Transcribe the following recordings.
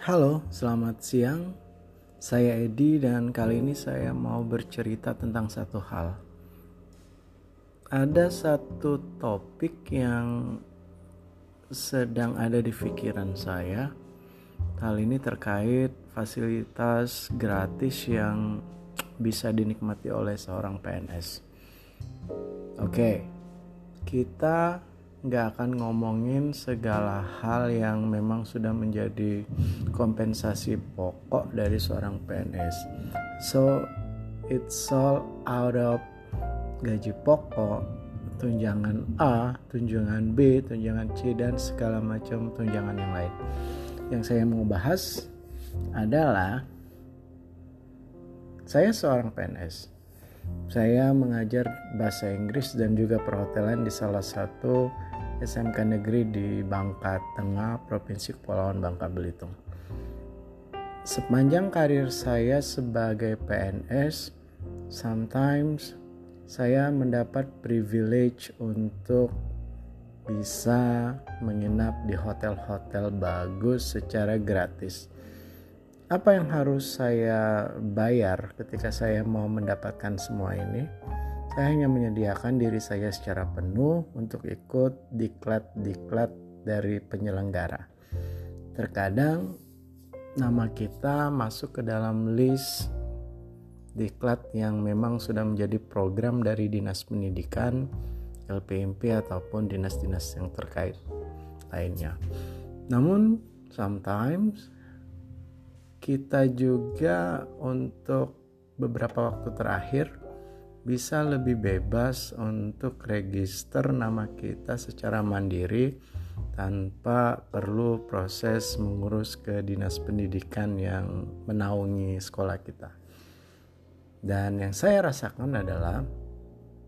Halo, selamat siang. Saya Edi dan kali ini saya mau bercerita tentang satu hal. Ada satu topik yang sedang ada di pikiran saya. Hal ini terkait fasilitas gratis yang bisa dinikmati oleh seorang PNS. Oke, kita nggak akan ngomongin segala hal yang memang sudah menjadi kompensasi pokok dari seorang PNS. So it's all out of gaji pokok, tunjangan A, tunjangan B, tunjangan C dan segala macam tunjangan yang lain. Yang saya mau bahas adalah saya seorang PNS. Saya mengajar bahasa Inggris dan juga perhotelan di salah satu SMK Negeri di Bangka Tengah, Provinsi Kepulauan Bangka Belitung. Sepanjang karir saya sebagai PNS, sometimes saya mendapat privilege untuk bisa menginap di hotel-hotel bagus secara gratis. Apa yang harus saya bayar ketika saya mau mendapatkan semua ini? Saya hanya menyediakan diri saya secara penuh untuk ikut diklat-diklat dari penyelenggara. Terkadang nama kita masuk ke dalam list diklat yang memang sudah menjadi program dari Dinas Pendidikan, LPMP ataupun dinas-dinas yang terkait lainnya. Namun sometimes kita juga untuk beberapa waktu terakhir bisa lebih bebas untuk register nama kita secara mandiri tanpa perlu proses mengurus ke dinas pendidikan yang menaungi sekolah kita. Dan yang saya rasakan adalah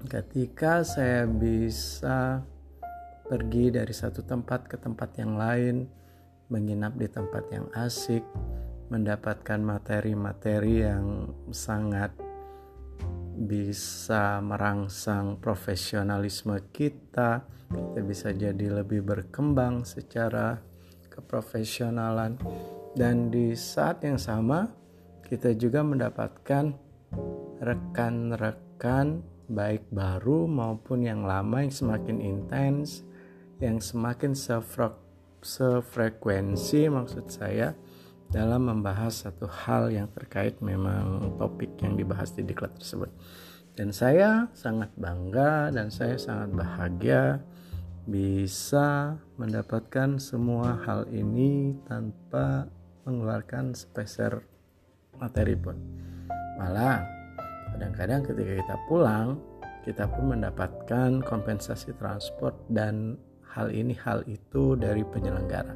ketika saya bisa pergi dari satu tempat ke tempat yang lain, menginap di tempat yang asik, mendapatkan materi-materi yang sangat bisa merangsang profesionalisme kita, kita bisa jadi lebih berkembang secara keprofesionalan. Dan di saat yang sama kita juga mendapatkan rekan-rekan baik baru maupun yang lama yang semakin intens, yang semakin sefrekuensi maksud saya dalam membahas satu hal yang terkait memang topik yang dibahas di diklat tersebut. Dan saya sangat bangga dan saya sangat bahagia bisa mendapatkan semua hal ini tanpa mengeluarkan sepeser materi pun. Malah kadang-kadang ketika kita pulang kita pun mendapatkan kompensasi transport dan hal ini hal itu dari penyelenggara.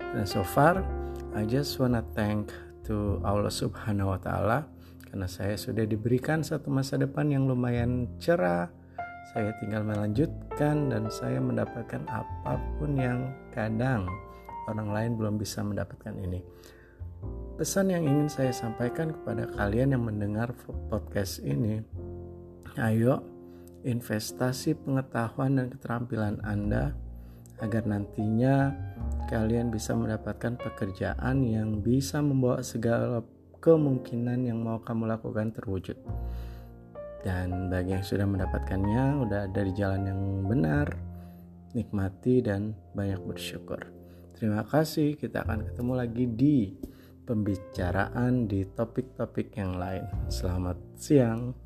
Dan so far I just wanna thank to Allah Subhanahu wa taala karena saya sudah diberikan satu masa depan yang lumayan cerah. Saya tinggal melanjutkan dan saya mendapatkan apa pun yang kadang orang lain belum bisa mendapatkan ini. Pesan yang ingin saya sampaikan kepada kalian yang mendengar podcast ini, ayo investasi pengetahuan dan keterampilan Anda agar nantinya kalian bisa mendapatkan pekerjaan yang bisa membawa segala kemungkinan yang mau kamu lakukan terwujud. Dan bagi yang sudah mendapatkannya, udah ada di jalan yang benar, nikmati dan banyak bersyukur. Terima kasih, kita akan ketemu lagi di pembicaraan di topik-topik yang lain. Selamat siang.